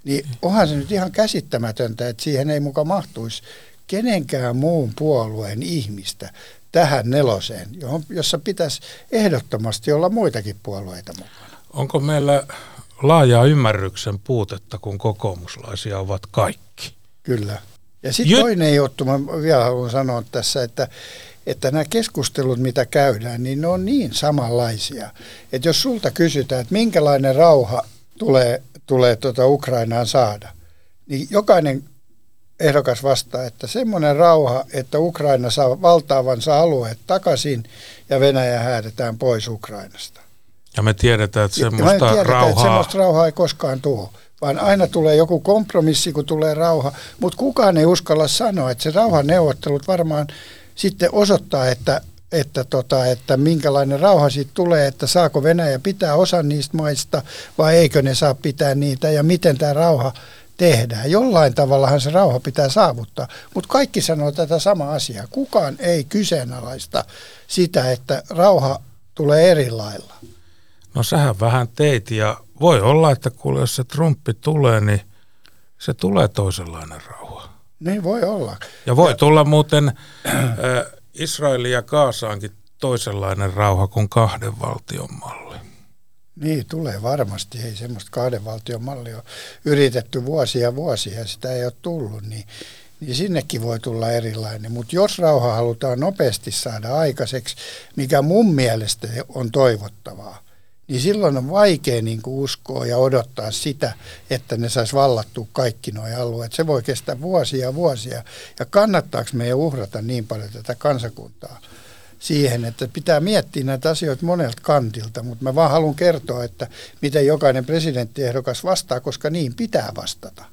Speaker 2: Niin onhan se nyt ihan käsittämätöntä, että siihen ei muka mahtuisi kenenkään muun puolueen ihmistä tähän neloseen, johon, jossa pitäisi ehdottomasti olla muitakin puolueita mukana.
Speaker 3: Onko meillä laajaa ymmärryksen puutetta, kun kokoomuslaisia ovat kaikki?
Speaker 2: Kyllä. Ja sitten Jy- toinen juttu, mä vielä haluan sanoa tässä, että, että nämä keskustelut, mitä käydään, niin ne on niin samanlaisia. Että jos sulta kysytään, että minkälainen rauha tulee, tulee tuota Ukrainaan saada, niin jokainen ehdokas vastaa, että semmoinen rauha, että Ukraina saa valtaavansa alueet takaisin ja Venäjä häädetään pois Ukrainasta.
Speaker 3: Ja me tiedetään, että semmoista, tiedetään, rauhaa... että
Speaker 2: semmoista rauhaa ei koskaan tuo, vaan aina tulee joku kompromissi, kun tulee rauha. Mutta kukaan ei uskalla sanoa, että se rauhaneuvottelut varmaan sitten osoittaa, että että, tota, että minkälainen rauha siitä tulee, että saako Venäjä pitää osa niistä maista vai eikö ne saa pitää niitä ja miten tämä rauha tehdään. Jollain tavallahan se rauha pitää saavuttaa, mutta kaikki sanoo tätä samaa asiaa. Kukaan ei kyseenalaista sitä, että rauha tulee eri lailla.
Speaker 3: No sähän vähän teit ja voi olla, että kuule, jos se Trumpi tulee, niin se tulee toisenlainen rauha.
Speaker 2: Niin voi olla.
Speaker 3: Ja voi ja, tulla muuten äh, Israelin ja Kaasaankin toisenlainen rauha kuin kahden valtion malli.
Speaker 2: Niin, tulee varmasti. Ei semmoista kahden valtion mallia ole yritetty vuosia vuosia ja sitä ei ole tullut, niin, niin sinnekin voi tulla erilainen. Mutta jos rauha halutaan nopeasti saada aikaiseksi, mikä mun mielestä on toivottavaa, niin silloin on vaikea niin uskoa ja odottaa sitä, että ne saisi vallattua kaikki nuo alueet. Se voi kestää vuosia ja vuosia. Ja kannattaako meidän uhrata niin paljon tätä kansakuntaa? Siihen, että pitää miettiä näitä asioita monelta kantilta, mutta mä vaan haluan kertoa, että miten jokainen presidenttiehdokas vastaa, koska niin pitää vastata.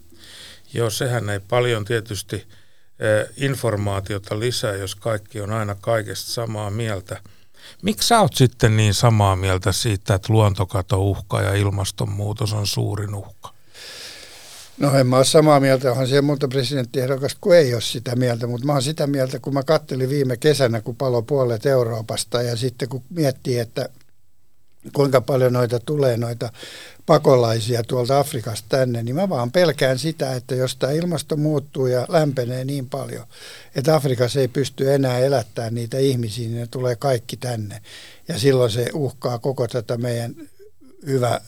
Speaker 3: Joo, sehän ei paljon tietysti eh, informaatiota lisää, jos kaikki on aina kaikesta samaa mieltä. Miksi sä oot sitten niin samaa mieltä siitä, että luontokato uhka ja ilmastonmuutos on suurin uhka?
Speaker 2: No en mä ole samaa mieltä, onhan siellä monta presidenttiehdokasta kun ei ole sitä mieltä, mutta mä oon sitä mieltä, kun mä kattelin viime kesänä, kun palo puolet Euroopasta ja sitten kun miettii, että kuinka paljon noita tulee noita pakolaisia tuolta Afrikasta tänne, niin mä vaan pelkään sitä, että jos tämä ilmasto muuttuu ja lämpenee niin paljon, että Afrikassa ei pysty enää elättämään niitä ihmisiä, niin ne tulee kaikki tänne. Ja silloin se uhkaa koko tätä meidän hyvä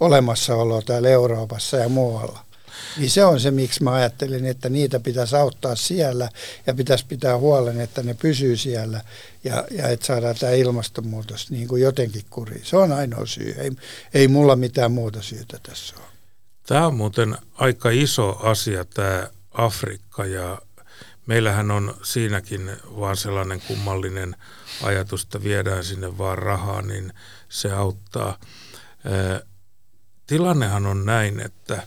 Speaker 2: olemassaoloa täällä Euroopassa ja muualla. Niin se on se, miksi mä ajattelin, että niitä pitäisi auttaa siellä ja pitäisi pitää huolen, että ne pysyy siellä ja, ja että saadaan tämä ilmastonmuutos niin kuin jotenkin kuriin. Se on ainoa syy. Ei, ei mulla mitään muuta syytä tässä ole.
Speaker 3: Tämä on muuten aika iso asia tämä Afrikka ja meillähän on siinäkin vaan sellainen kummallinen ajatus, että viedään sinne vaan rahaa, niin se auttaa. Tilannehan on näin, että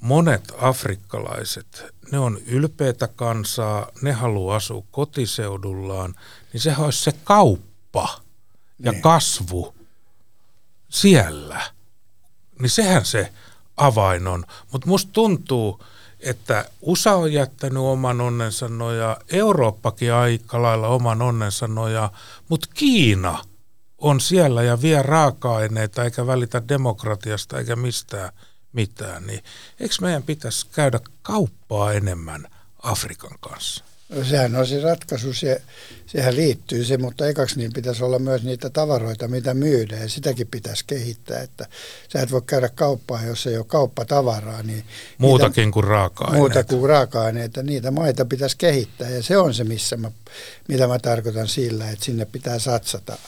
Speaker 3: monet afrikkalaiset, ne on ylpeitä kansaa, ne haluaa asua kotiseudullaan, niin se olisi se kauppa ja niin. kasvu siellä. Niin sehän se avain on. Mutta musta tuntuu, että USA on jättänyt oman onnensa nojaa, Eurooppakin aika lailla oman onnensa nojaa, mutta Kiina on siellä ja vie raaka-aineita eikä välitä demokratiasta eikä mistään mitään. Niin eikö meidän pitäisi käydä kauppaa enemmän Afrikan kanssa?
Speaker 2: No sehän on se ratkaisu, se, sehän liittyy se, mutta ekaksi niin pitäisi olla myös niitä tavaroita, mitä myydään ja sitäkin pitäisi kehittää, että sä et voi käydä kauppaa, jos ei ole kauppatavaraa. Niin
Speaker 3: Muutakin niitä, kuin raaka-aineita.
Speaker 2: Muuta kuin raaka-aineita, niitä maita pitäisi kehittää ja se on se, missä mä, mitä mä tarkoitan sillä, että sinne pitää satsata.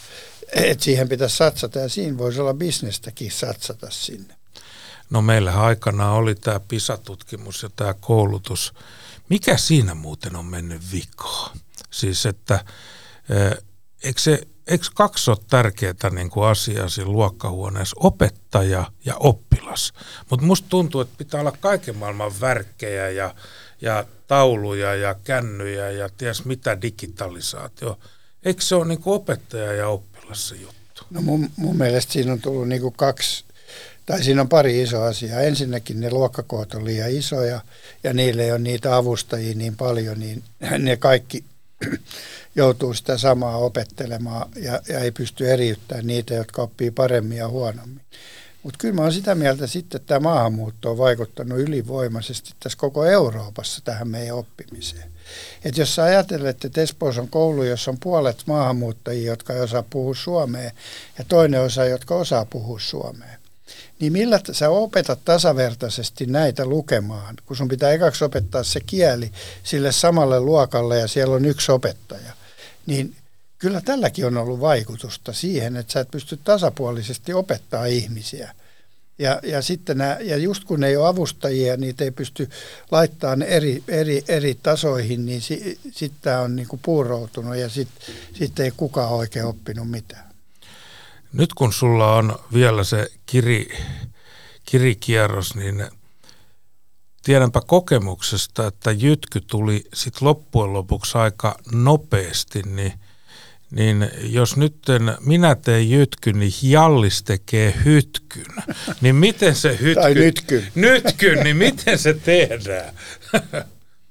Speaker 2: Että siihen pitäisi satsata ja siinä voisi olla bisnestäkin satsata sinne.
Speaker 3: No meillä aikanaan oli tämä PISA-tutkimus ja tämä koulutus, mikä siinä muuten on mennyt vikoon? Siis, että eikö, se, eikö kaksi ole tärkeää niin kuin asiaa siinä luokkahuoneessa, opettaja ja oppilas. Mutta musta tuntuu, että pitää olla kaiken maailman värkkejä ja, ja tauluja ja kännyjä ja ties mitä digitalisaatio. Eikö se ole niin kuin opettaja ja oppilas se juttu?
Speaker 2: No mun, mun mielestä siinä on tullut niin kuin kaksi tai siinä on pari isoa asiaa. Ensinnäkin ne luokkakoot on liian isoja ja niille ei ole niitä avustajia niin paljon, niin ne kaikki joutuu sitä samaa opettelemaan ja, ja ei pysty eriyttämään niitä, jotka oppii paremmin ja huonommin. Mutta kyllä mä olen sitä mieltä sitten, että tämä maahanmuutto on vaikuttanut ylivoimaisesti tässä koko Euroopassa tähän meidän oppimiseen. Et jos sä ajatellet, että Espoossa on koulu, jossa on puolet maahanmuuttajia, jotka ei osaa puhua suomea, ja toinen osa, jotka osaa puhua suomea, niin millä sä opetat tasavertaisesti näitä lukemaan, kun sun pitää ekaksi opettaa se kieli sille samalle luokalle ja siellä on yksi opettaja, niin kyllä tälläkin on ollut vaikutusta siihen, että sä et pysty tasapuolisesti opettaa ihmisiä. Ja, ja, sitten nämä, ja just kun ei ole avustajia, niitä ei pysty laittamaan eri, eri, eri tasoihin, niin si, sitten tämä on niinku puuroutunut ja sitten sit ei kukaan oikein oppinut mitään.
Speaker 3: Nyt kun sulla on vielä se kiri, kirikierros, niin tiedänpä kokemuksesta, että jytky tuli sitten loppujen lopuksi aika nopeasti, niin, niin jos nyt minä teen jytkyn, niin Jallis tekee hytkyn. Niin miten se hytky...
Speaker 2: Tai nytkyn.
Speaker 3: Nytkyn, niin miten se tehdään?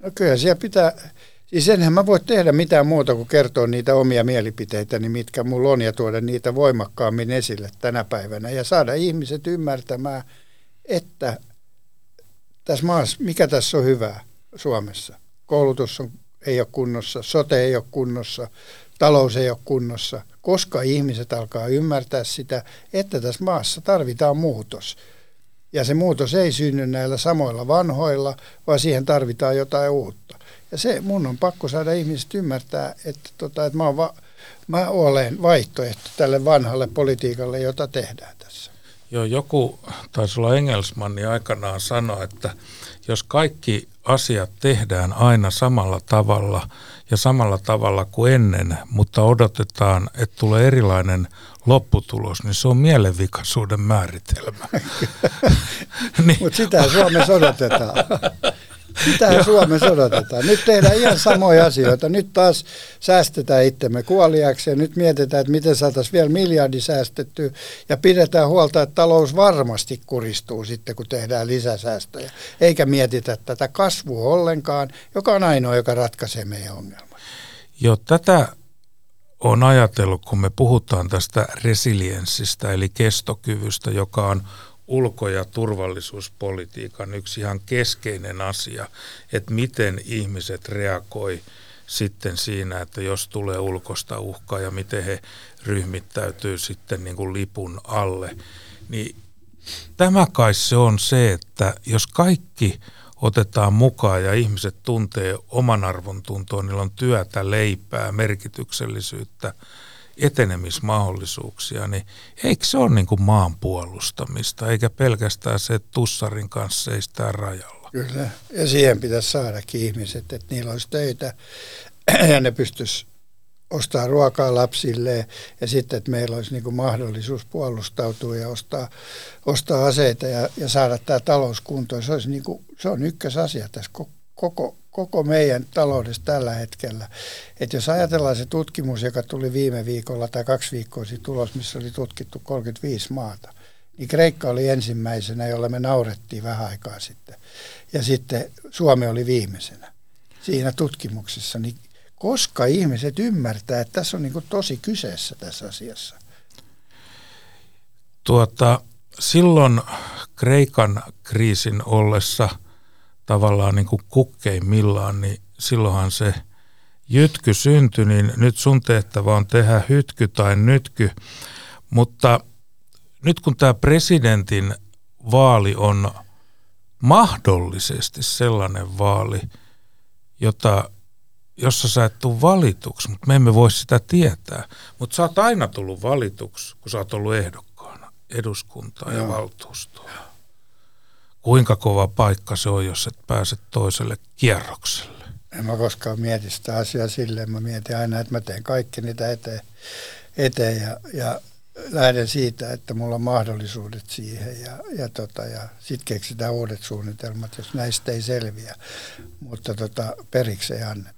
Speaker 2: No kyllä siellä pitää Siis enhän mä voi tehdä mitään muuta kuin kertoa niitä omia mielipiteitäni, mitkä mulla on, ja tuoda niitä voimakkaammin esille tänä päivänä. Ja saada ihmiset ymmärtämään, että tässä maassa, mikä tässä on hyvää Suomessa. Koulutus on, ei ole kunnossa, sote ei ole kunnossa, talous ei ole kunnossa, koska ihmiset alkaa ymmärtää sitä, että tässä maassa tarvitaan muutos. Ja se muutos ei synny näillä samoilla vanhoilla, vaan siihen tarvitaan jotain uutta. Ja se mun on pakko saada ihmiset ymmärtää, että, tota, että mä, oon va, mä olen vaihtoehto tälle vanhalle politiikalle, jota tehdään tässä.
Speaker 3: Joo, joku taisi olla Engelsmanni aikanaan sanoa, että jos kaikki asiat tehdään aina samalla tavalla ja samalla tavalla kuin ennen, mutta odotetaan, että tulee erilainen lopputulos, niin se on mielenvikaisuuden määritelmä.
Speaker 2: niin. Mutta sitä Suomessa odotetaan. Sitä Suomessa odotetaan. Nyt tehdään ihan samoja asioita. Nyt taas säästetään itsemme kuoliaksi ja nyt mietitään, että miten saataisiin vielä miljardi säästettyä ja pidetään huolta, että talous varmasti kuristuu sitten, kun tehdään lisäsäästöjä. Eikä mietitä tätä kasvua ollenkaan, joka on ainoa, joka ratkaisee meidän ongelmat.
Speaker 3: Joo, tätä on ajatellut, kun me puhutaan tästä resilienssistä, eli kestokyvystä, joka on ulko- ja turvallisuuspolitiikan yksi ihan keskeinen asia, että miten ihmiset reagoi sitten siinä, että jos tulee ulkosta uhkaa ja miten he ryhmittäytyy sitten niin kuin lipun alle. Niin tämä kai se on se, että jos kaikki otetaan mukaan ja ihmiset tuntee oman arvon tuntoon, niillä on työtä, leipää, merkityksellisyyttä, etenemismahdollisuuksia, niin eikö se ole niin kuin maan puolustamista, eikä pelkästään se, että tussarin kanssa seistää rajalla?
Speaker 2: Kyllä, ja siihen pitäisi saadakin ihmiset, että niillä olisi töitä ja ne pystyisi ostaa ruokaa lapsille ja sitten, että meillä olisi niin mahdollisuus puolustautua ja ostaa, ostaa aseita ja, ja saada tämä talous kuntoon. Se, olisi niin kuin, se on ykkösasia tässä koko, koko meidän taloudessa tällä hetkellä. Että jos ajatellaan se tutkimus, joka tuli viime viikolla tai kaksi viikkoa sitten tulos, missä oli tutkittu 35 maata, niin Kreikka oli ensimmäisenä, jolla me naurettiin vähän aikaa sitten. Ja sitten Suomi oli viimeisenä siinä tutkimuksessa. Niin koska ihmiset ymmärtää, että tässä on niin tosi kyseessä tässä asiassa?
Speaker 3: Tuota, silloin Kreikan kriisin ollessa tavallaan niin kuin kukkeimmillaan, niin silloinhan se jytky syntyi, niin nyt sun tehtävä on tehdä hytky tai nytky. Mutta nyt kun tämä presidentin vaali on mahdollisesti sellainen vaali, jota jossa sä et tule valituksi, mutta me emme voi sitä tietää. Mutta sä oot aina tullut valituksi, kun sä oot ollut ehdokkaana eduskuntaan ja valtuustoon. Kuinka kova paikka se on, jos et pääse toiselle kierrokselle?
Speaker 2: En mä koskaan mieti sitä asiaa silleen. Mä mietin aina, että mä teen kaikki niitä eteen, eteen ja, ja lähden siitä, että mulla on mahdollisuudet siihen ja, ja, tota, ja sitten keksitään uudet suunnitelmat, jos näistä ei selviä, mutta tota, periksi ei anneta.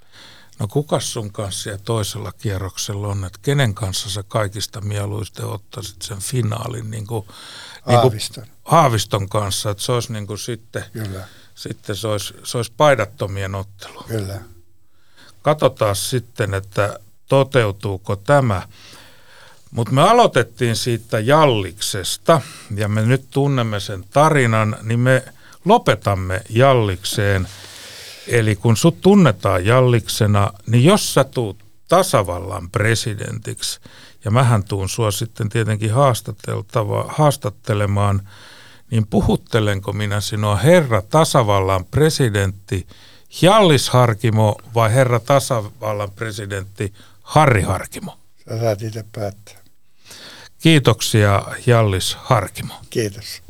Speaker 3: No kukas sun kanssa ja toisella kierroksella on, että kenen kanssa sä kaikista mieluisten ottaisit sen finaalin niin kuin,
Speaker 2: Haaviston. Niin
Speaker 3: kuin Haaviston kanssa, että se olisi niin kuin sitten, Kyllä. sitten se olisi, se olisi paidattomien ottelu.
Speaker 2: Kyllä.
Speaker 3: Katsotaan sitten, että toteutuuko tämä. Mutta me aloitettiin siitä Jalliksesta ja me nyt tunnemme sen tarinan, niin me lopetamme Jallikseen – Eli kun sut tunnetaan Jalliksena, niin jos sä tuut tasavallan presidentiksi, ja mähän tuun sua sitten tietenkin haastattelemaan, niin puhuttelenko minä sinua herra tasavallan presidentti Jallis Harkimo vai herra tasavallan presidentti Harri Harkimo?
Speaker 2: Sä saat itse päättää.
Speaker 3: Kiitoksia Jallis Harkimo.
Speaker 2: Kiitos.